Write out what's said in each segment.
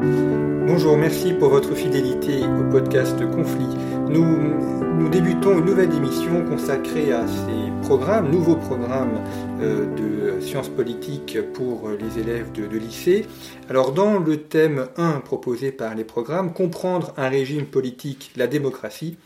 Bonjour, merci pour votre fidélité au podcast Conflit. Nous, débutons une nouvelle émission consacrée à ces programmes, nouveaux programmes euh, de sciences politiques pour les élèves de, de lycée. Alors dans le thème 1 proposé par les programmes, comprendre un régime politique, la démocratie,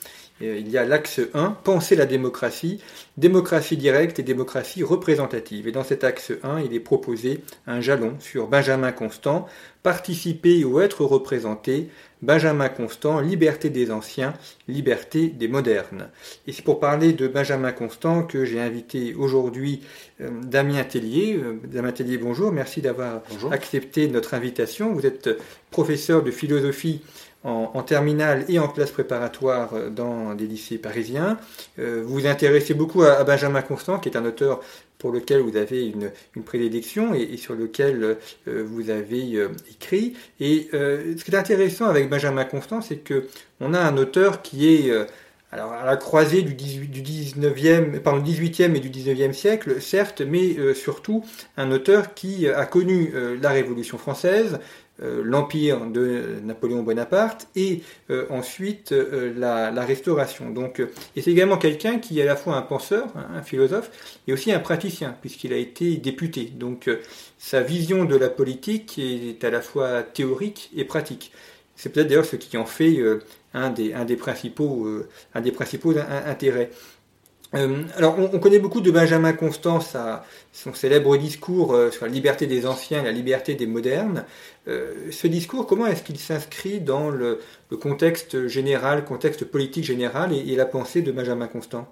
il y a l'axe 1, penser la démocratie, démocratie directe et démocratie représentative. Et dans cet axe 1, il est proposé un jalon sur Benjamin Constant, participer ou être représenté, Benjamin Constant, liberté des anciens, liberté des modernes. Et c'est pour parler de Benjamin Constant que j'ai invité aujourd'hui euh, Damien Tellier. Euh, Damien Tellier, bonjour, merci d'avoir accepté notre invitation. Vous êtes professeur de philosophie en, en, terminale et en classe préparatoire dans des lycées parisiens. Euh, vous vous intéressez beaucoup à, Benjamin Constant, qui est un auteur pour lequel vous avez une, prédilection et, sur lequel euh, vous avez euh, écrit. Et euh, ce qui est intéressant avec Benjamin Constant, c'est que on a un auteur qui est euh, alors à la croisée du, 18, du 19e, pardon, 18e et du 19e siècle, certes, mais euh, surtout un auteur qui a connu euh, la Révolution française, euh, l'empire de Napoléon Bonaparte et ensuite la, la, Restauration. Donc, et c'est également quelqu'un qui est à la fois un penseur, un philosophe, et aussi un praticien, puisqu'il a été député. Donc sa vision de la politique est à la fois théorique et pratique. C'est peut-être d'ailleurs ce qui en fait un des, un des principaux, euh, un des principaux intérêts. Euh, alors, on, on, connaît beaucoup de Benjamin Constant, sa, son célèbre discours euh, sur la liberté des anciens et la liberté des modernes. Euh, ce discours, comment est-ce qu'il s'inscrit dans le, le, contexte général, contexte politique général et, et la pensée de Benjamin Constant?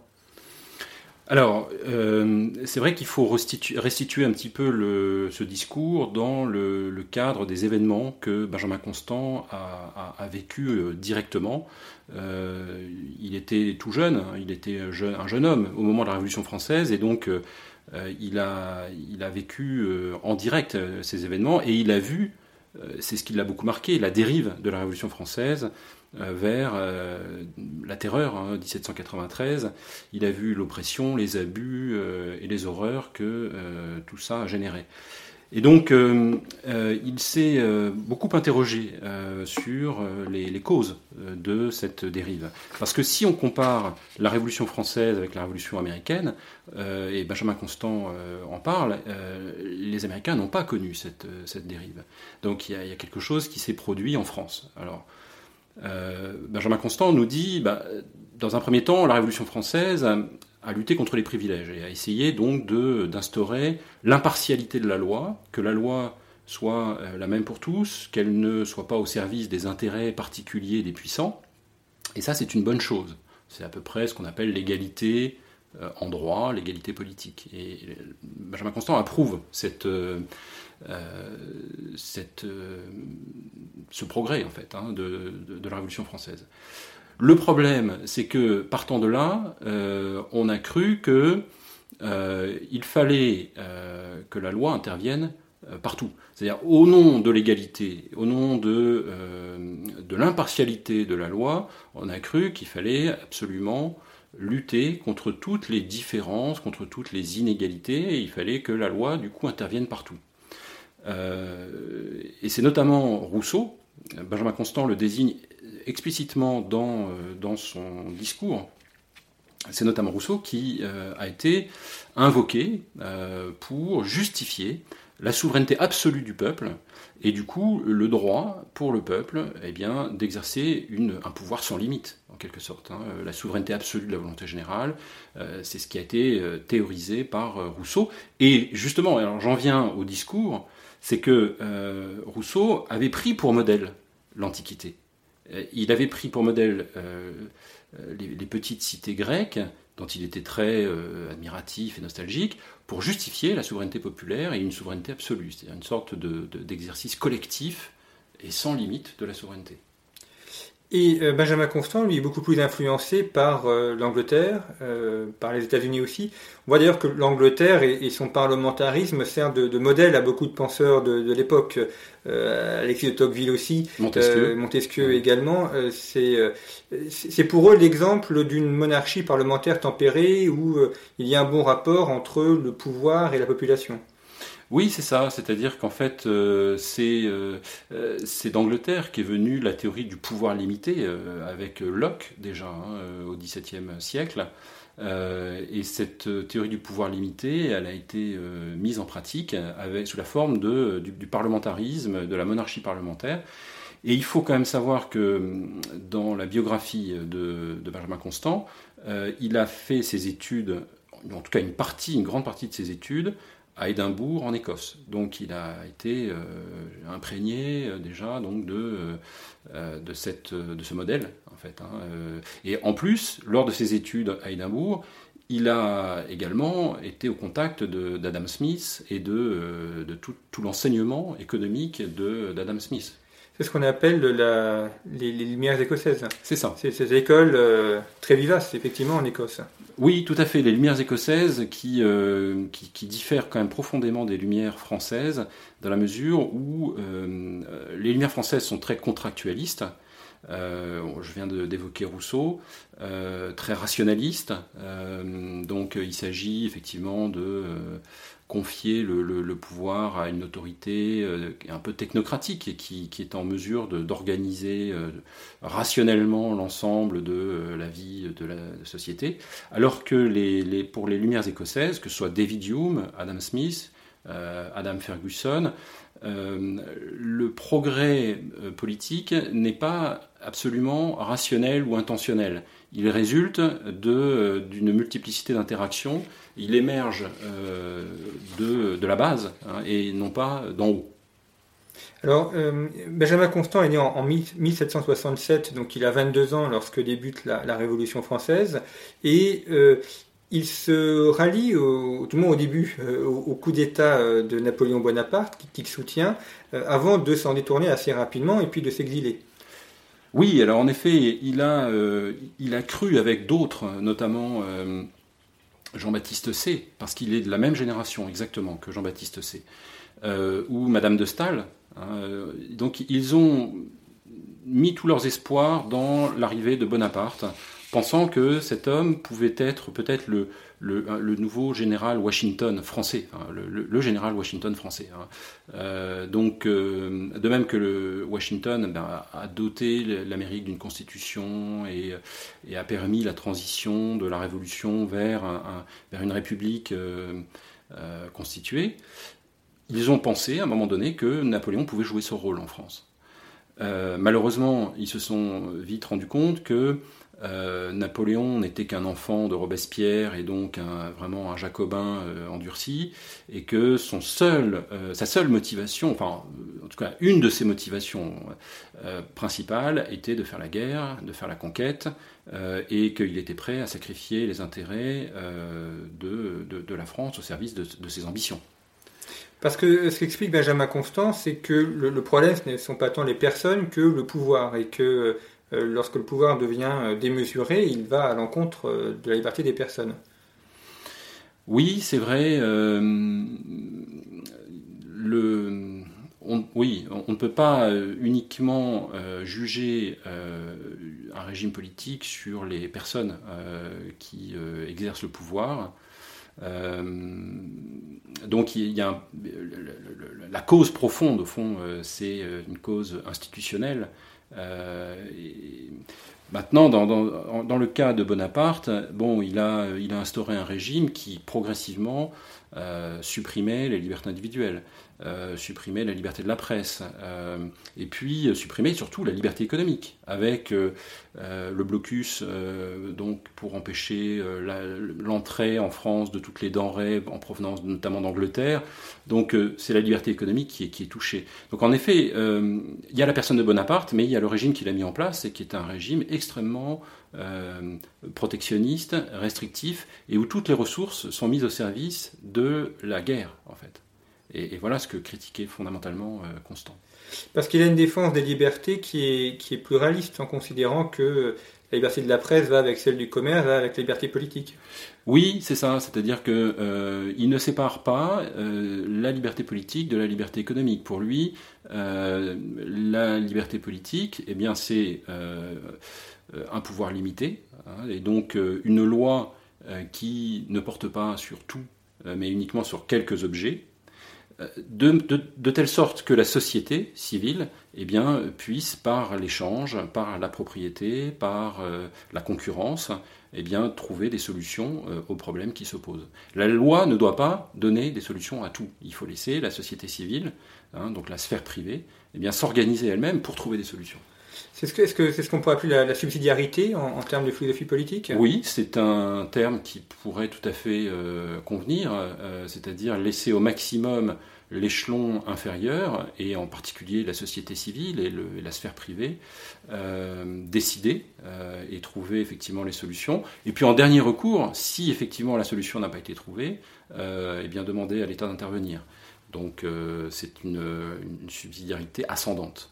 Alors, euh, c'est vrai qu'il faut restituer, un petit peu ce discours dans le, cadre des événements que Benjamin Constant a, a, vécu euh, directement. Euh, il était tout jeune, hein, il était un jeune homme au moment de la Révolution française, et donc il, a, vécu en direct ces événements, et il a vu, c'est ce qui l'a beaucoup marqué, la dérive de la Révolution française vers euh, la terreur, hein, 1793. Il a vu l'oppression, les abus euh, et les horreurs que tout ça a généré. Et donc, euh, euh, il s'est euh, beaucoup interrogé sur les, les, causes de cette dérive. Parce que si on compare la Révolution française avec la Révolution américaine, et Benjamin Constant en parle, les Américains n'ont pas connu cette, cette dérive. Donc, il y, a, il y, a, quelque chose qui s'est produit en France. Alors, Benjamin Constant nous dit, bah, dans un premier temps, la Révolution française à lutter contre les privilèges et à essayer donc d'instaurer l'impartialité de la loi, que la loi soit euh, la même pour tous, qu'elle ne soit pas au service des intérêts particuliers des puissants. Et ça, c'est une bonne chose. C'est à peu près ce qu'on appelle l'égalité euh, en droit, l'égalité politique. Et Benjamin Constant approuve cette, euh, cette, ce progrès, en fait, hein, de, la Révolution française. Le problème, c'est que partant de là, euh, on a cru que euh, fallait euh, que la loi intervienne euh, partout. C'est-à-dire au nom de l'égalité, au nom euh, de l'impartialité de la loi, on a cru qu'il fallait absolument lutter contre toutes les différences, contre toutes les inégalités, et il fallait que la loi, du coup, intervienne partout. Euh, et c'est notamment Rousseau, Benjamin Constant le désigne explicitement dans, euh, dans son discours, c'est notamment Rousseau qui euh, a été invoqué pour justifier la souveraineté absolue du peuple et du coup le droit pour le peuple eh bien, d'exercer un pouvoir sans limite, en quelque sorte. Hein. La souveraineté absolue de la volonté générale, c'est ce qui a été théorisé par Rousseau. Et justement, alors j'en viens au discours, c'est que Rousseau avait pris pour modèle l'Antiquité il avait pris pour modèle euh, les, petites cités grecques, dont il était très admiratif et nostalgique, pour justifier la souveraineté populaire et une souveraineté absolue, c'est-à-dire une sorte d'exercice collectif et sans limite de la souveraineté. Et euh, Benjamin Constant, lui, est beaucoup plus influencé par euh, l'Angleterre, euh, par les États-Unis aussi. On voit d'ailleurs que l'Angleterre et, son parlementarisme servent de, modèle à beaucoup de penseurs de, l'époque. Alexis de Tocqueville aussi, Montesquieu, Montesquieu également. c'est pour eux l'exemple d'une monarchie parlementaire tempérée où il y a un bon rapport entre le pouvoir et la population. Oui, c'est ça. C'est-à-dire qu'en fait, euh, euh, euh, c'est d'Angleterre qu'est venue la théorie du pouvoir limité, avec Locke déjà, hein, au XVIIe siècle. et cette théorie du pouvoir limité, elle a été mise en pratique sous la forme du, parlementarisme, de la monarchie parlementaire. Et il faut quand même savoir que dans la biographie de, de Benjamin Constant, il a fait ses études, en tout cas une partie, une grande partie de ses études, à Édimbourg en Écosse. Donc il a été euh, imprégné euh, déjà donc de, euh, de, cette, de ce modèle en fait. Hein, et en plus, lors de ses études à Édimbourg, il a également été au contact d'Adam Smith et de, de tout, tout l'enseignement économique d'Adam Smith. C'est ce qu'on appelle la, les, Lumières écossaises. C'est ça. C'est ces écoles euh, très vivaces, effectivement, en Écosse. Oui, tout à fait. Les Lumières écossaises qui, euh, qui, diffèrent quand même profondément des Lumières françaises, dans la mesure où euh, les Lumières françaises sont très contractualistes. Je viens d'évoquer Rousseau, très rationaliste. donc il s'agit effectivement de confier le, pouvoir à une autorité euh, un peu technocratique et qui, est en mesure d'organiser euh, rationnellement l'ensemble de euh, la vie de la société, alors que pour les Lumières écossaises, que ce soit David Hume, Adam Smith, Adam Ferguson, le progrès politique n'est pas absolument rationnel ou intentionnel. Il résulte d'une multiplicité d'interactions il émerge euh, de, la base hein, et non pas d'en haut. Alors, euh, Benjamin Constant est né en, 1767, donc il a 22 ans lorsque débute la, Révolution française, et euh, il se rallie, au, tout le monde au début, au, coup d'État de Napoléon Bonaparte, qu'il soutient, avant de s'en détourner assez rapidement et puis de s'exiler. Oui, alors en effet, il a, cru avec d'autres, notamment Jean-Baptiste C, parce qu'il est de la même génération exactement que Jean-Baptiste C, euh, ou Madame de Staël. Hein, euh, donc ils ont mis tous leurs espoirs dans l'arrivée de Bonaparte, pensant que cet homme pouvait être peut-être le, le, nouveau général Washington français, le, général Washington français. Hein. Euh, donc, euh, de même que Washington ben, a doté l'Amérique d'une constitution et, a permis la transition de la révolution vers, une république euh, constituée, ils ont pensé à un moment donné que Napoléon pouvait jouer ce rôle en France. malheureusement, ils se sont vite rendus compte que euh, Napoléon n'était qu'un enfant de Robespierre et donc vraiment un jacobin euh, endurci, et que son seul, euh, sa seule motivation, enfin en tout cas une de ses motivations principales était de faire la guerre, de faire la conquête, et qu'il était prêt à sacrifier les intérêts de, la France au service de, ses ambitions. Parce que ce qu'explique Benjamin Constant, c'est que le, le, problème, ce ne sont pas tant les personnes que le pouvoir, et que lorsque le pouvoir devient euh, démesuré, il va à l'encontre euh, de la liberté des personnes. Oui, c'est vrai. on, oui, on ne peut pas uniquement juger un régime politique sur les personnes qui exercent le pouvoir. donc il y a la cause profonde, au fond, c'est une cause institutionnelle euh, maintenant, dans, le cas de Bonaparte, bon, il a, instauré un régime qui progressivement euh, supprimait les libertés individuelles. Euh, supprimer la liberté de la presse, euh, et puis supprimer surtout la liberté économique, avec le blocus donc pour empêcher l'entrée en France de toutes les denrées en provenance notamment d'Angleterre. Donc c'est la liberté économique qui est, qui est, touchée. Donc en effet, il y a la personne de Bonaparte, mais il y a le régime qu'il a mis en place, et qui est un régime extrêmement protectionniste, restrictif, et où toutes les ressources sont mises au service de la guerre, en fait. Et, voilà ce que critiquait fondamentalement euh, Constant. Parce qu'il a une défense des libertés qui est, qui est pluraliste en considérant que la liberté de la presse va avec celle du commerce, va avec la liberté politique. Oui, c'est ça. C'est-à-dire qu'il euh, ne sépare pas euh, la liberté politique de la liberté économique. Pour lui, la liberté politique, eh bien, c'est un pouvoir limité, hein, et donc une loi qui ne porte pas sur tout, mais uniquement sur quelques objets, de, telle sorte que la société civile eh puisse, par l'échange, par la propriété, par euh, la concurrence, eh trouver des solutions euh, aux problèmes qui s'opposent. La loi ne doit pas donner des solutions à tout. Il faut laisser la société civile, hein, donc la sphère privée, eh s'organiser elle-même pour trouver des solutions. C'est ce qu'on ce pourrait appeler la, subsidiarité en, termes de philosophie politique? Oui, c'est un terme qui pourrait tout à fait euh, convenir, euh, c'est-à-dire laisser au maximum l'échelon inférieur, et en particulier la société civile et, la sphère privée, euh, décider et trouver effectivement les solutions. Et puis en dernier recours, si effectivement la solution n'a pas été trouvée, eh bien demander à l'État d'intervenir. Donc c'est une subsidiarité ascendante.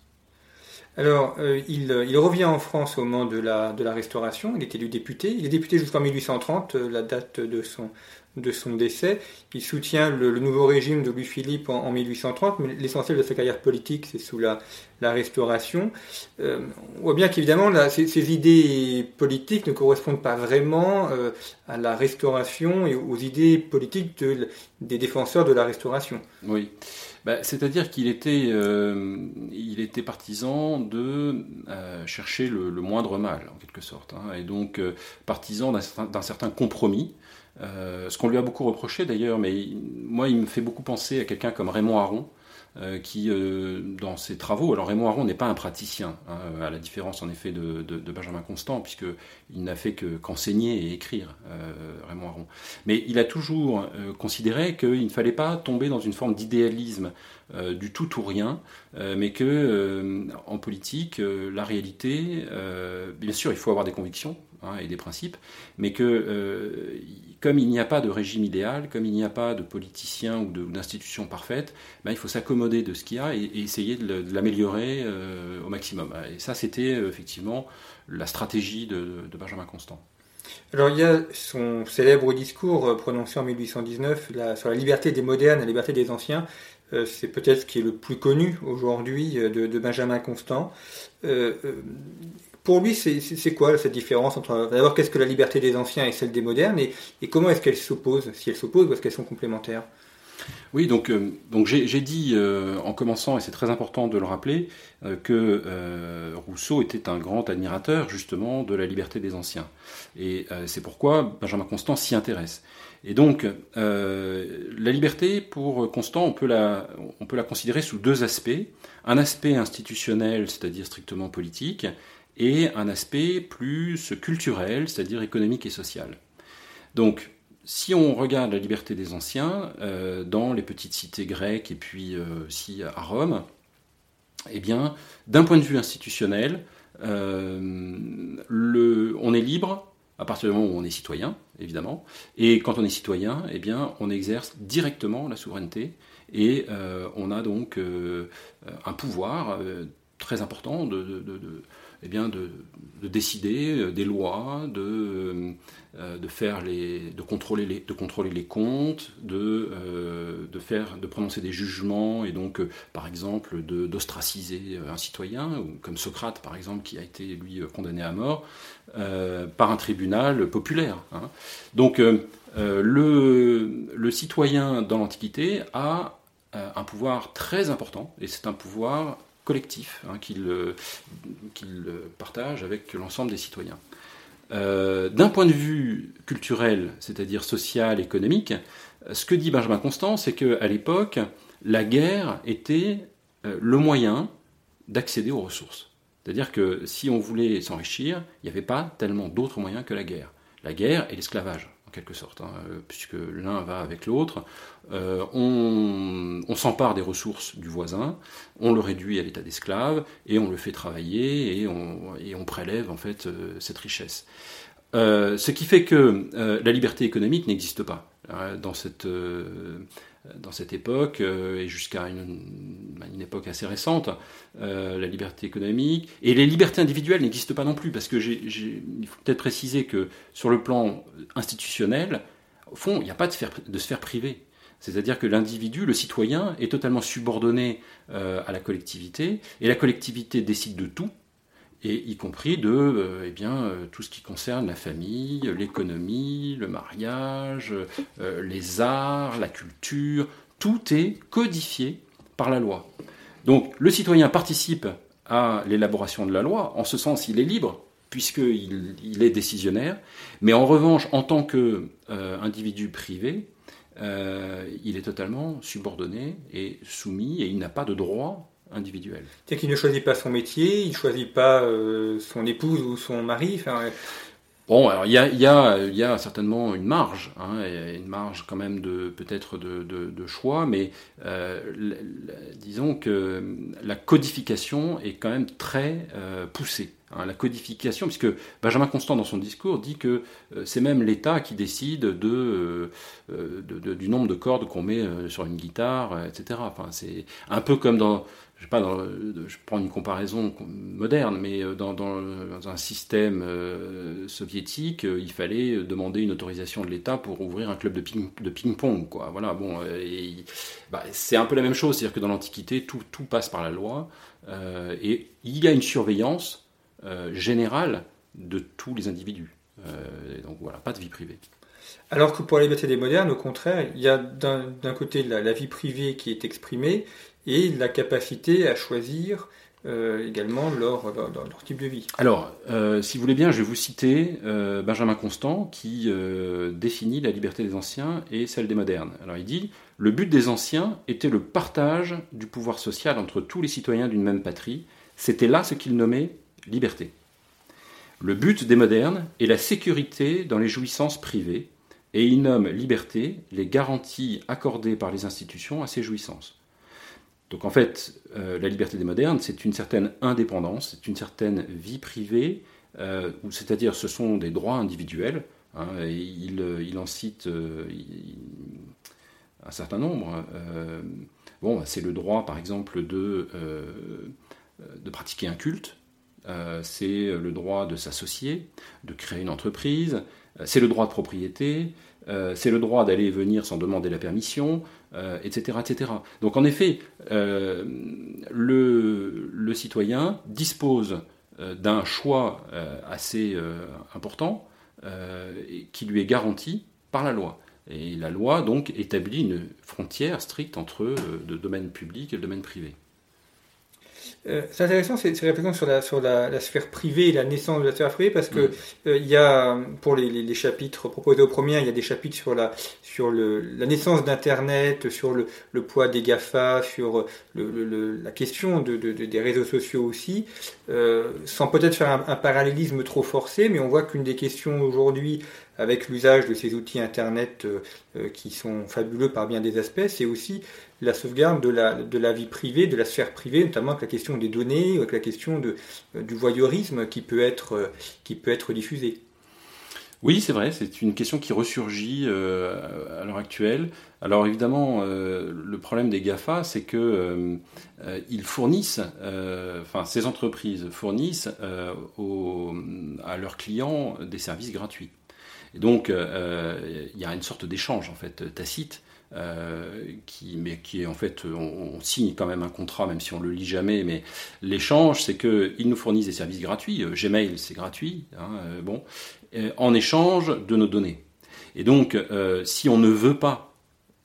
Alors, euh, il, revient en France au moment de la, Restauration. Il était élu député. Il est député jusqu'en 1830, euh, la date de son, décès. Il soutient le, nouveau régime de Louis-Philippe en, 1830, mais l'essentiel de sa carrière politique, c'est sous la, Restauration. Euh, on voit bien qu'évidemment, ces, idées politiques ne correspondent pas vraiment à la Restauration et aux idées politiques des défenseurs de la Restauration. Oui. Bah, c'est-à-dire qu'il était, euh, il était partisan de euh, chercher le, moindre mal, en quelque sorte, hein, et donc euh, partisan d'un certain, compromis. ce qu'on lui a beaucoup reproché d'ailleurs, mais moi il me fait beaucoup penser à quelqu'un comme Raymond Aron, qui, euh, dans ses travaux, alors Raymond Aron n'est pas un praticien, hein, à la différence en effet de, Benjamin Constant, puisqu'il n'a fait qu'enseigner et écrire, euh, Raymond Aron. Mais il a toujours considéré qu'il ne fallait pas tomber dans une forme d'idéalisme du tout ou rien, mais que en politique, la réalité, bien sûr, il faut avoir des convictions, Hein, et des principes, mais que euh, comme il n'y a pas de régime idéal, comme il n'y a pas de politicien ou d'institution parfaite, ben, il faut s'accommoder de ce qu'il y a et, essayer de, l'améliorer euh, au maximum. Et ça, c'était euh, effectivement la stratégie de, Benjamin Constant. Alors il y a son célèbre discours prononcé en 1819 sur la liberté des modernes, la liberté des anciens. c'est peut-être ce qui est le plus connu aujourd'hui de, Benjamin Constant. Pour lui, c'est quoi cette différence entre d'abord qu'est-ce que la liberté des anciens et celle des modernes et, comment est-ce qu'elles s'opposent Si elles s'opposent ou est-ce qu'elles sont complémentaires? Oui, donc, euh, donc j'ai dit euh, en commençant, et c'est très important de le rappeler, euh, que Rousseau était un grand admirateur justement de la liberté des anciens. Et c'est pourquoi Benjamin Constant s'y intéresse. Et donc, la liberté, pour Constant, on peut, la, on peut la considérer sous deux aspects. Un aspect institutionnel, c'est-à-dire strictement politique, et un aspect plus culturel, c'est-à-dire économique et social. Donc, si on regarde la liberté des anciens euh, dans les petites cités grecques et puis euh, aussi à Rome, eh bien, d'un point de vue institutionnel, euh, on est libre à partir du moment où on est citoyen, évidemment, et quand on est citoyen, eh bien, on exerce directement la souveraineté et on a donc un pouvoir très important de eh bien de, décider euh, des lois, de, euh, de, faire les, de, contrôler, les, de contrôler les comptes, de, euh, de, faire, de prononcer des jugements et donc, par exemple, d'ostraciser un citoyen, comme Socrate, par exemple, qui a été, lui, condamné à mort par un tribunal populaire. Hein. Donc, le, le citoyen dans l'Antiquité a un pouvoir très important, et c'est un pouvoir collectif hein, qu'il partage avec l'ensemble des citoyens. Euh, d'un point de vue culturel, c'est-à-dire social, économique, ce que dit Benjamin Constant, c'est qu'à l'époque, la guerre était le moyen d'accéder aux ressources. C'est-à-dire que si on voulait s'enrichir, il n'y avait pas tellement d'autres moyens que la guerre. La guerre et l'esclavage, en quelque sorte, hein, puisque l'un va avec l'autre. Euh, on, s'empare des ressources du voisin, on le réduit à l'état d'esclave, et on le fait travailler, et on, prélève en fait euh, cette richesse. Euh, ce qui fait que la liberté économique n'existe pas hein, dans cette dans cette époque euh, et jusqu'à une, époque assez récente, euh, la liberté économique et les libertés individuelles n'existent pas non plus parce que faut peut-être préciser que sur le plan institutionnel, au fond, il n'y a pas de sphère, privée. C'est-à-dire que l'individu, le citoyen, est totalement subordonné euh, à la collectivité et la collectivité décide de tout et y compris de euh, eh bien, euh, tout ce qui concerne la famille, l'économie, le mariage, euh, les arts, la culture, tout est codifié par la loi. Donc le citoyen participe à l'élaboration de la loi, en ce sens il est libre, puisqu'il il est décisionnaire, mais en revanche, en tant qu'individu privé, il est totalement subordonné et soumis, et il n'a pas de droit individuel. C'est-à-dire qu'il ne choisit pas son métier, il ne choisit pas euh, son épouse ou son mari. Bon, alors il y a, y, a, y a, certainement une marge, hein, une marge quand même de peut-être de, de, choix, mais euh, disons que la codification est quand même très euh, poussée. Hein, la codification, puisque Benjamin Constant dans son discours dit que c'est même l'État qui décide de, de, du nombre de cordes qu'on met sur une guitare, etc. Enfin, c'est un peu comme dans je sais pas, je prends une comparaison moderne, mais euh, dans, un système euh, soviétique, euh, il fallait demander une autorisation de l'État pour ouvrir un club de, ping, de ping-pong. Voilà, bon, bah, c'est un peu la même chose, c'est-à-dire que dans l'Antiquité, tout, passe par la loi, et il y a une surveillance générale de tous les individus. donc voilà, pas de vie privée. Alors que pour la liberté des modernes, au contraire, il y a d'un côté la, vie privée qui est exprimée, et la capacité à choisir euh, également leur, type de vie. Alors, euh, si vous voulez bien, je vais vous citer euh, Benjamin Constant qui définit la liberté des anciens et celle des modernes. Alors il dit, le but des anciens était le partage du pouvoir social entre tous les citoyens d'une même patrie. C'était là ce qu'il nommait liberté. Le but des modernes est la sécurité dans les jouissances privées, et il nomme liberté les garanties accordées par les institutions à ces jouissances. Donc en fait, euh, la liberté des modernes, c'est une certaine indépendance, c'est une certaine vie privée, euh, c'est-à-dire ce sont des droits individuels. Hein, il, en cite euh, un certain nombre. bon, c'est le droit, par exemple, de, pratiquer un culte. c'est le droit de s'associer, de créer une entreprise, c'est le droit de propriété, c'est le droit d'aller et venir sans demander la permission, euh, etc. Donc en effet, euh, le, citoyen dispose euh, d'un choix assez important qui lui est garanti par la loi. Et la loi donc établit une frontière stricte entre le domaine public et le domaine privé. Euh, c'est intéressant ces, réflexions sur, la, sur la, sphère privée et la naissance de la sphère privée parce que mm. euh, il y a pour les, les, chapitres proposés au premier, il y a des chapitres sur la sur le, la naissance d'Internet, sur le, le, poids des Gafa, sur le, la question de, de, des réseaux sociaux aussi, euh, sans peut-être faire un, un, parallélisme trop forcé, mais on voit qu'une des questions aujourd'hui avec l'usage de ces outils Internet qui sont fabuleux par bien des aspects, c'est aussi la sauvegarde de la, de la vie privée, de la sphère privée, notamment avec la question des données, avec la question de, euh, du voyeurisme qui peut être, qui peut être diffusé. Oui, c'est vrai, c'est une question qui ressurgit à l'heure actuelle. Alors évidemment, le problème des GAFA, c'est que ils fournissent, enfin ces entreprises fournissent à leurs clients des services gratuits. Et donc, euh, euh, il y a une sorte d'échange, en fait, tacite, euh, qui, mais qui est en fait, on, signe quand même un contrat, même si on le lit jamais, mais l'échange, c'est qu'ils nous fournissent des services gratuits. Gmail, c'est gratuit, hein, bon, en échange de nos données. Et donc, si on ne veut pas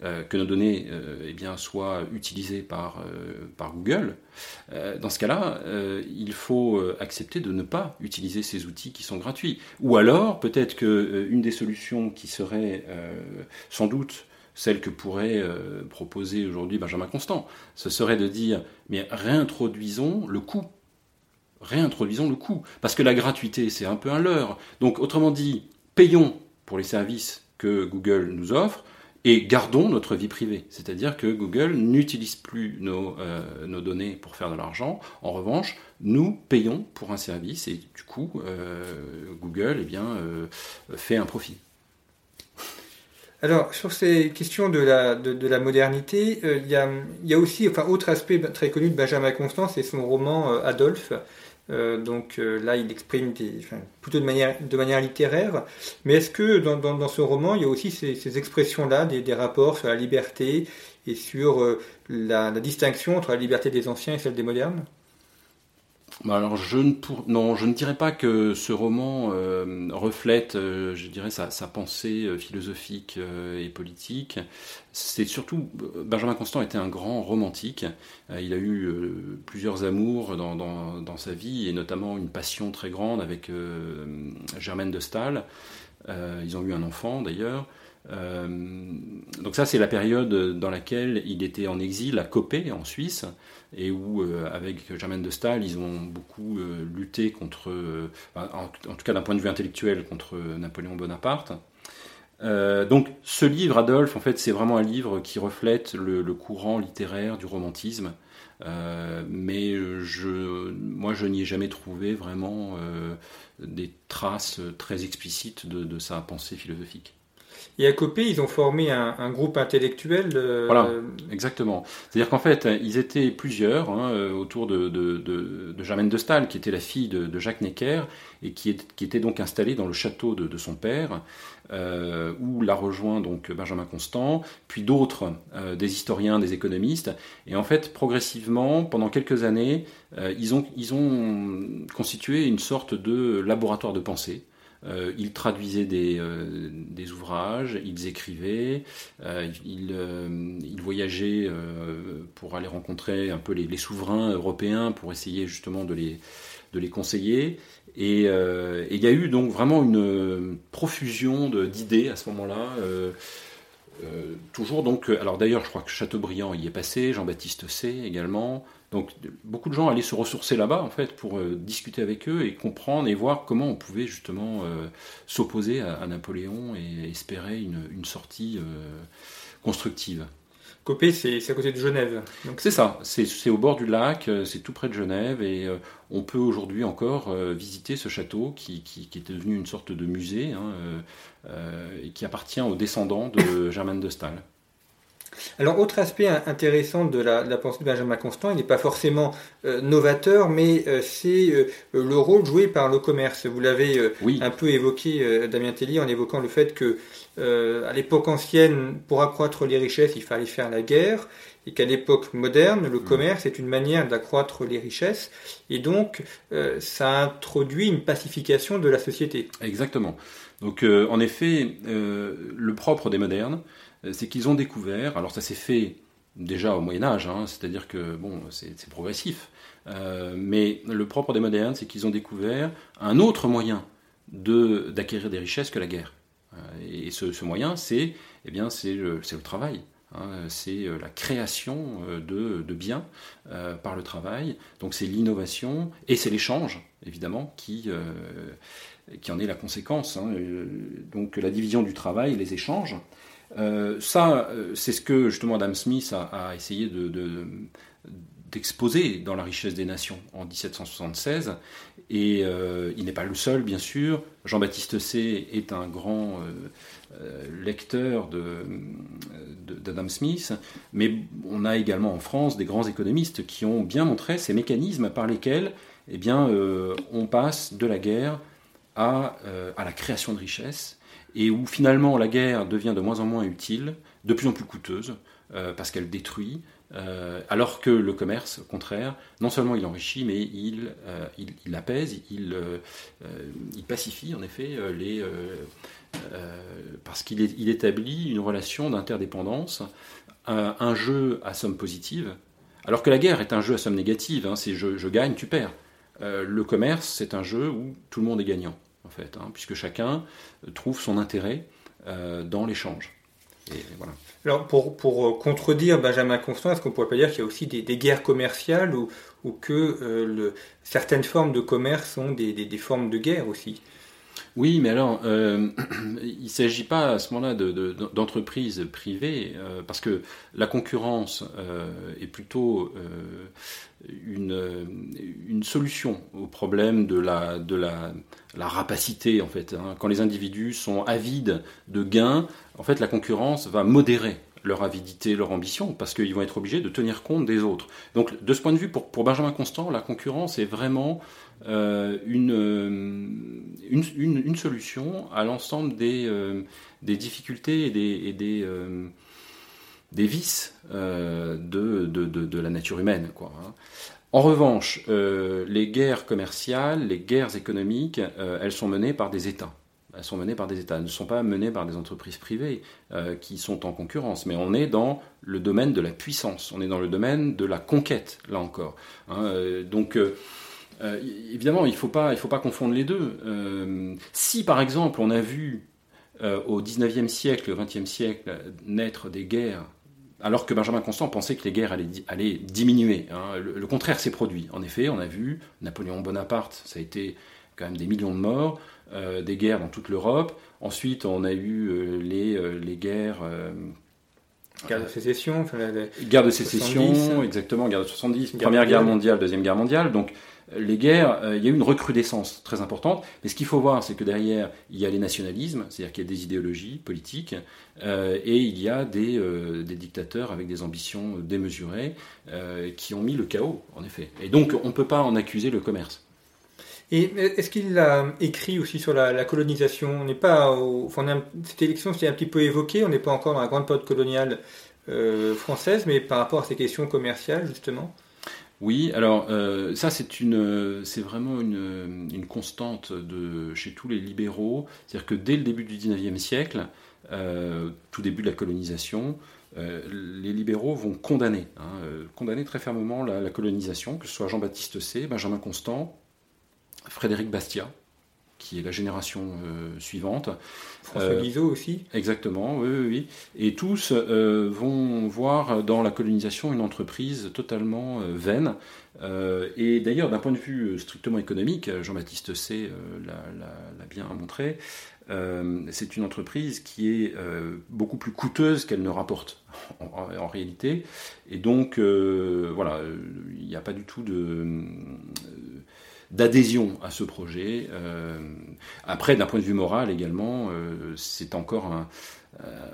euh, que nos données euh, eh bien, soient utilisées par, euh, par Google, dans ce cas-là, il faut accepter de ne pas utiliser ces outils qui sont gratuits. Ou alors, peut-être qu'une des solutions qui serait sans doute celle que pourrait proposer aujourd'hui Benjamin Constant. Ce serait de dire, mais réintroduisons le coût. Réintroduisons le coût. Parce que la gratuité, c'est un peu un leurre. Donc, autrement dit, payons pour les services que Google nous offre, et gardons notre vie privée. C'est-à-dire que Google n'utilise plus nos, euh, données pour faire de l'argent. En revanche, nous payons pour un service et du coup, euh, Google eh bien, euh, fait un profit. Alors, sur ces questions de la, de, la modernité, il y, a, aussi, enfin, autre aspect très connu de Benjamin Constant, c'est son roman Adolphe, euh, donc euh, là, il exprime plutôt de manière, de manière littéraire. Mais est-ce que dans, dans, ce roman, il y a aussi ces, expressions-là, des, rapports sur la liberté et sur euh, la, distinction entre la liberté des anciens et celle des modernes? Bah, alors je ne non, je ne dirais pas que ce roman reflète, je dirais, sa, pensée philosophique et politique c'est surtout Benjamin Constant était un grand romantique. Euh, il a eu euh, plusieurs amours dans, sa vie et notamment une passion très grande avec euh, Germaine de Staël. ils ont eu un enfant d'ailleurs. Donc ça c'est la période dans laquelle il était en exil à Copé en Suisse et où avec Germaine de Staël ils ont beaucoup lutté contre, en, tout cas d'un point de vue intellectuel contre Napoléon Bonaparte. Euh, donc ce livre, Adolphe, en fait, c'est vraiment un livre qui reflète le, courant littéraire du romantisme. Euh, mais moi, je n'y ai jamais trouvé vraiment euh, des traces très explicites de, sa pensée philosophique. Et à Copé, ils ont formé un, groupe intellectuel. Voilà, exactement. C'est-à-dire qu'en fait, ils étaient plusieurs hein, autour de, de, Germaine de Staël, qui était la fille de, Jacques Necker, et qui, était donc installée dans le château de, son père. Euh, où l'a rejoint donc Benjamin Constant, puis d'autres, euh, des historiens, des économistes. Et en fait, progressivement, pendant quelques années, euh, ils, ont, ils ont constitué une sorte de laboratoire de pensée. Ils traduisaient des, des, ouvrages, ils écrivaient, ils, ils, voyageaient pour aller rencontrer un peu les, souverains européens pour essayer justement de les, conseiller. Euh, et il y a eu donc vraiment une profusion d'idées à ce moment-là. Euh, euh, toujours donc, alors d'ailleurs, je crois que Chateaubriand y est passé, Jean-Baptiste C également. Donc beaucoup de gens allaient se ressourcer là-bas en fait pour discuter avec eux et comprendre et voir comment on pouvait justement s'opposer à, Napoléon et espérer une sortie constructive. Copé, c'est à côté de Genève. C'est ça, c'est au bord du lac, euh, c'est tout près de Genève et euh, on peut aujourd'hui encore euh, visiter ce château qui, qui, est devenu une sorte de musée hein, et qui appartient aux descendants de Germaine de Staël. Alors, autre aspect intéressant de la, pensée de Benjamin Constant, il n'est pas forcément novateur, mais c'est le rôle joué par le commerce. Vous l'avez un peu évoqué, Damien Tellier, en évoquant le fait que euh, à l'époque ancienne, pour accroître les richesses, il fallait faire la guerre, et qu'à l'époque moderne, le mm. commerce est une manière d'accroître les richesses, et donc euh, ça introduit une pacification de la société. Exactement. Donc euh, en effet, le propre des modernes, c'est qu'ils ont découvert, alors ça s'est fait déjà au Moyen Âge, hein, c'est-à-dire que bon, c'est progressif, mais le propre des modernes, c'est qu'ils ont découvert un autre moyen d'acquérir des richesses que la guerre. Euh, et ce, moyen, c'est eh bien, c'est le, travail. Hein. c'est euh, la création euh, de, biens par le travail. Donc c'est l'innovation et c'est l'échange, évidemment, qui, qui en est la conséquence. Hein. Donc la division du travail, les échanges. ça, c'est ce que justement Adam Smith a, essayé de, d'exposer dans La richesse des nations en 1776. Et euh, il n'est pas le seul, bien sûr. Jean-Baptiste C. est un grand euh, euh, lecteur d'Adam Smith, mais on a également en France des grands économistes qui ont bien montré ces mécanismes par lesquels eh bien, on passe de la guerre à, à la création de richesses, et où finalement la guerre devient de moins en moins utile, de plus en plus coûteuse, parce qu'elle détruit, euh, alors que le commerce, au contraire, non seulement il enrichit, mais il, euh, il, apaise, il, euh, il, pacifie en effet parce qu'il il établit une relation d'interdépendance, un, jeu à somme positive, alors que la guerre est un jeu à somme négative, hein, c'est je, je, gagne, tu perds. le commerce, c'est un jeu où tout le monde est gagnant, en fait, hein, puisque chacun trouve son intérêt dans l'échange. Alors pour, pour, contredire Benjamin Constant, est-ce qu'on pourrait pas dire qu'il y a aussi des, guerres commerciales ou, ou que le, certaines formes de commerce sont des, des formes de guerre aussi? Oui, mais alors, euh, il ne s'agit pas à ce moment-là d'entreprises de, privées, euh, parce que la concurrence euh, est plutôt une, une, solution au problème de la, de la, la rapacité, en fait. Hein. Quand les individus sont avides de gains, en fait, la concurrence va modérer leur avidité, leur ambition, parce qu'ils vont être obligés de tenir compte des autres. Donc, de ce point de vue, pour, pour Benjamin Constant, la concurrence est vraiment euh, une, solution à l'ensemble des, euh, des, difficultés et des, des, des vices de, de, de, de, la nature humaine. Quoi, hein. En revanche, les guerres commerciales, les guerres économiques, elles sont menées par des États elles sont menées par des États, elles ne sont pas menées par des entreprises privées euh, qui sont en concurrence, mais on est dans le domaine de la puissance, on est dans le domaine de la conquête, là encore. Hein, euh, donc, euh, évidemment, il ne faut, pas, faut pas confondre les deux. si, par exemple, on a vu au 19e siècle, au 20e siècle, naître des guerres, alors que Benjamin Constant pensait que les guerres allaient, diminuer, hein, le, le contraire s'est produit. En effet, on a vu Napoléon Bonaparte, ça a été quand même des millions de morts. Euh, des guerres dans toute l'Europe. Ensuite, on a eu euh, les, euh, les guerres. Guerre de sécession, guerre de sécession, exactement, guerre de 70, première guerre mondiale, deuxième guerre mondiale. Donc les guerres, il y a eu une recrudescence très importante. Mais ce qu'il faut voir, c'est que derrière, il y a les nationalismes, c'est-à-dire qu'il y a des idéologies politiques, et il y a des, des, dictateurs avec des ambitions démesurées qui ont mis le chaos, en effet. Et donc, on ne peut pas en accuser le commerce. Et est-ce qu'il a écrit aussi sur la, colonisation? On n'est pas, cette élection s'est un petit peu évoquée. On n'est pas encore dans la grande période coloniale euh, française, mais par rapport à ces questions commerciales justement? Oui, alors euh, ça c'est une, vraiment une, constante chez tous les libéraux, c'est-à-dire que dès le début du 19e siècle, euh, tout début de la colonisation, les libéraux vont condamner, hein, condamner très fermement la, la, colonisation, que ce soit Jean-Baptiste C, Benjamin Constant, Frédéric Bastia, qui est la génération euh, suivante. François euh, Guizot aussi Exactement, oui, oui, oui. Et tous euh, vont voir dans la colonisation une entreprise totalement vaine. et d'ailleurs, d'un point de vue strictement économique, Jean-Baptiste C l'a bien montré, c'est une entreprise qui est beaucoup plus coûteuse qu'elle ne rapporte en, réalité. Et donc, voilà, il n'y a pas du tout de d'adhésion à ce projet. Euh, après, d'un point de vue moral également, euh, c'est encore un, euh,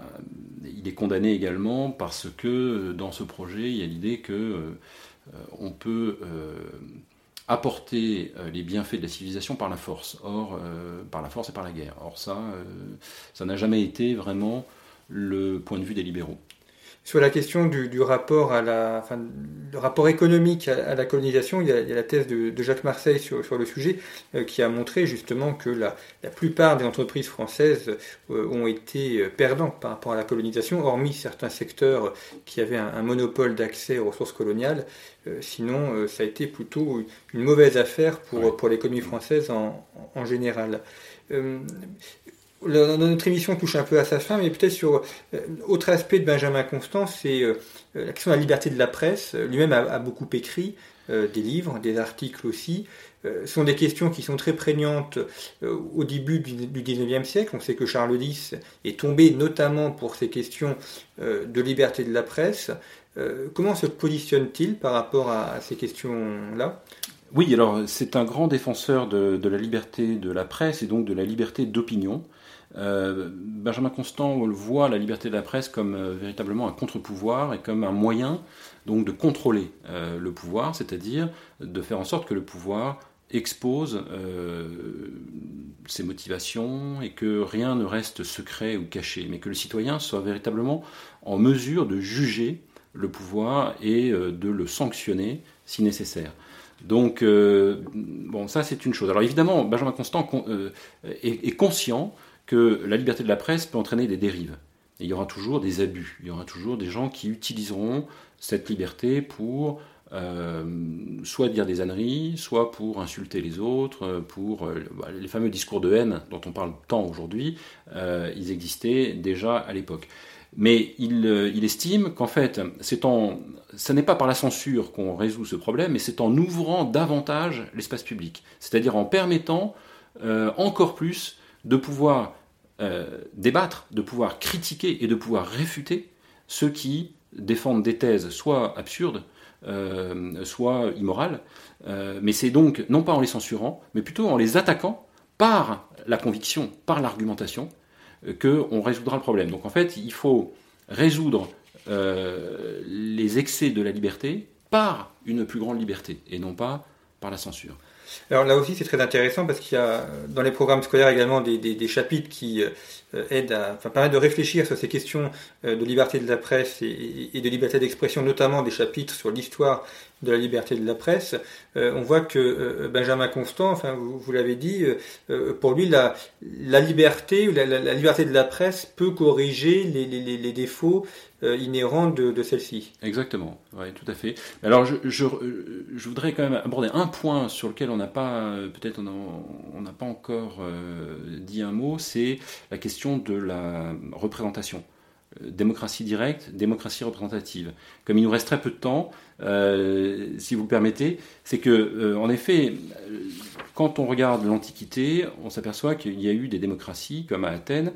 il est condamné également parce que dans ce projet, il y a l'idée que on peut apporter les bienfaits de la civilisation par la force. Or, par la force et par la guerre. Or, ça, ça n'a jamais été vraiment le point de vue des libéraux sur la question du, rapport à la, enfin, le rapport économique à, la colonisation, il y, a, la thèse de, Jacques Marseille sur, sur le sujet euh, qui a montré justement que la, la plupart des entreprises françaises euh, ont été euh, perdantes par rapport à la colonisation, hormis certains secteurs qui avaient un, monopole d'accès aux ressources coloniales. sinon, ça a été plutôt une mauvaise affaire pour, pour l'économie française en, en général notre émission touche un peu à sa fin, mais peut-être sur euh, autre aspect de Benjamin Constant, c'est euh, la question de la liberté de la presse. Lui-même a, beaucoup écrit euh, des livres, des articles aussi. Ce sont des questions qui sont très prégnantes au début du, du 19e siècle. On sait que Charles X est tombé notamment pour ces questions de liberté de la presse. comment se positionne-t-il par rapport à ces questions-là? Oui, alors c'est un grand défenseur de, la liberté de la presse et donc de la liberté d'opinion. Euh, Benjamin Constant voit la liberté de la presse comme euh, véritablement un contre-pouvoir et comme un moyen donc de contrôler euh, le pouvoir, c'est-à-dire de faire en sorte que le pouvoir expose ses motivations et que rien ne reste secret ou caché, mais que le citoyen soit véritablement en mesure de juger le pouvoir et de le sanctionner si nécessaire. Donc, bon, ça c'est une chose. Alors évidemment, Benjamin Constant est, conscient que la liberté de la presse peut entraîner des dérives. il y aura toujours des abus, il y aura toujours des gens qui utiliseront cette liberté pour euh, soit dire des âneries, soit pour insulter les autres, pour euh, bah, les fameux discours de haine dont on parle tant aujourd'hui, euh, ils existaient déjà à l'époque. Mais il, il estime qu'en fait, c'est en, ce n'est pas par la censure qu'on résout ce problème, mais c'est en ouvrant davantage l'espace public, c'est-à-dire en permettant encore plus de pouvoir débattre, de pouvoir critiquer et de pouvoir réfuter ceux qui défendent des thèses soit absurdes, euh, soit immorales. Euh, mais c'est donc non pas en les censurant, mais plutôt en les attaquant par la conviction, par l'argumentation, euh, qu'on résoudra le problème. Donc en fait, il faut résoudre les excès de la liberté par une plus grande liberté, et non pas par la censure. Alors là aussi, c'est très intéressant parce qu'il y a dans les programmes scolaires également des, chapitres qui euh, aident à, permettent de réfléchir sur ces questions euh, de liberté de la presse et, de liberté d'expression, notamment des chapitres sur l'histoire de la liberté de la presse. Euh, on voit que Benjamin Constant, enfin vous, l'avez dit, pour lui la, liberté la, la, liberté de la presse peut corriger les, les, les défauts euh, de, celle-ci. Exactement, oui, tout à fait. Alors, je, je, je, voudrais quand même aborder un point sur lequel on n'a pas, peut-être on n'a pas encore euh, dit un mot, c'est la question de la représentation. Euh, démocratie directe, démocratie représentative. Comme il nous reste très peu de temps, si vous le permettez, c'est que, en effet, quand on regarde l'Antiquité, on s'aperçoit qu'il y a eu des démocraties, comme à Athènes,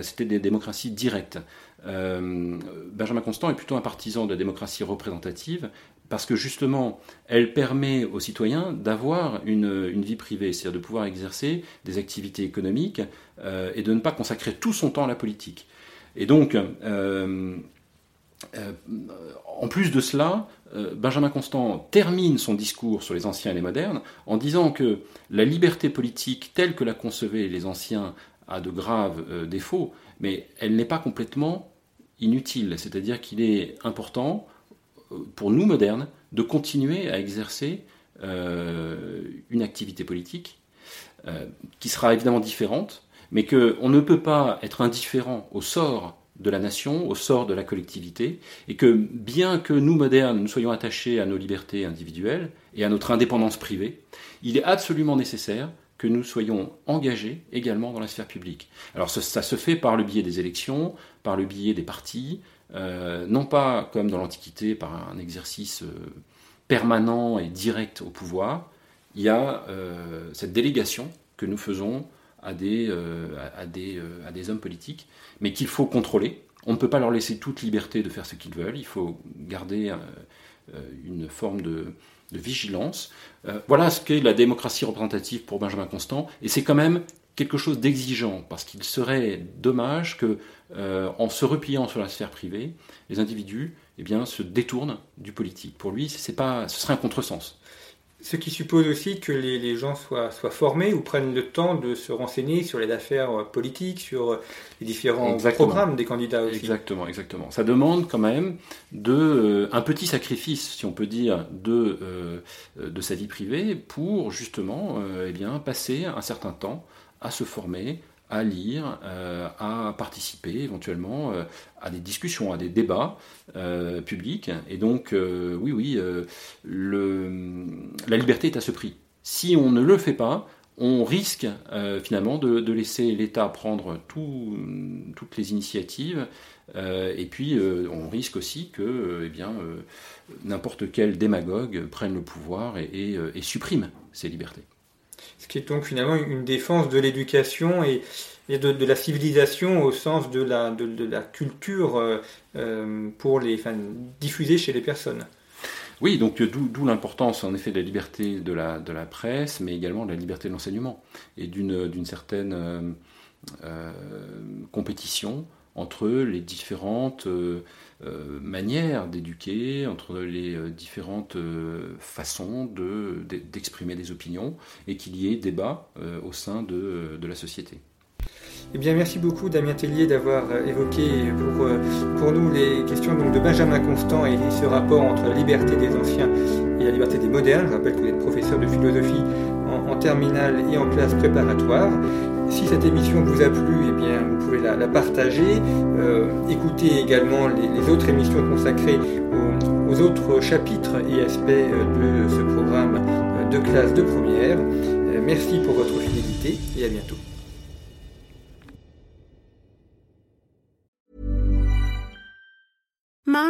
c'était des démocraties directes. Euh, Benjamin Constant est plutôt un partisan de la démocratie représentative parce que justement, elle permet aux citoyens d'avoir une, vie privée, c'est-à-dire de pouvoir exercer des activités économiques euh, et de ne pas consacrer tout son temps à la politique. Et donc, euh, en plus de cela, Benjamin Constant termine son discours sur les anciens et les modernes en disant que la liberté politique telle que la concevaient les anciens a de graves défauts, mais elle n'est pas complètement inutile. C'est-à-dire qu'il est important euh, pour nous modernes de continuer à exercer euh, une activité politique euh, qui sera évidemment différente, mais qu'on ne peut pas être indifférent au sort de la nation, au sort de la collectivité, et que bien que nous, modernes, nous soyons attachés à nos libertés individuelles et à notre indépendance privée, il est absolument nécessaire que nous soyons engagés également dans la sphère publique. Alors ça, se fait par le biais des élections, par le biais des partis, euh, non pas comme dans l'Antiquité par un exercice euh, permanent et direct au pouvoir, il y a euh, cette délégation que nous faisons à des, à, des, à des hommes politiques, mais qu'il faut contrôler. On ne peut pas leur laisser toute liberté de faire ce qu'ils veulent, il faut garder une forme de, vigilance. Euh, voilà ce qu'est la démocratie représentative pour Benjamin Constant, et c'est quand même quelque chose d'exigeant, parce qu'il serait dommage que, euh, en se repliant sur la sphère privée, les individus eh bien, se détournent du politique. Pour lui, c'est pas, ce serait un contresens. Ce qui suppose aussi que les, gens soient, soient, formés ou prennent le temps de se renseigner sur les affaires euh, politiques, sur euh, les différents programmes des candidats aussi. Exactement, exactement. Ça demande quand même de, euh, un petit sacrifice, si on peut dire, de, de sa vie privée pour justement eh bien, passer un certain temps à se former, à lire, euh, à participer éventuellement euh, à des discussions, à des débats euh, publics. Et donc, oui, oui, la liberté est à ce prix. Si on ne le fait pas, on risque finalement de, laisser l'État prendre toutes les initiatives, et puis on risque aussi que eh n'importe quel démagogue prenne le pouvoir et supprime ces libertés ce qui est donc finalement une défense de l'éducation et, de, la civilisation au sens de la, culture euh, euh, pour les, diffusée chez les personnes. Oui, donc d'où l'importance en effet de la liberté de la, presse, mais également de la liberté de l'enseignement et d'une certaine euh, compétition entre les différentes euh, euh, manières d'éduquer, entre les euh, différentes façons d'exprimer des opinions, et qu'il y ait débat au sein de, la société. Eh bien, merci beaucoup Damien Tellier d'avoir évoqué pour, pour nous les questions donc, de Benjamin Constant et, ce rapport entre la liberté des anciens et la liberté des modernes. Je rappelle que vous êtes professeur de philosophie en terminale et en classe préparatoire. Si cette émission vous a plu, eh bien, vous pouvez la, partager. Euh, écoutez également les, autres émissions consacrées aux, autres chapitres et aspects euh, de ce programme euh, de classe de première. merci pour votre fidélité et à bientôt.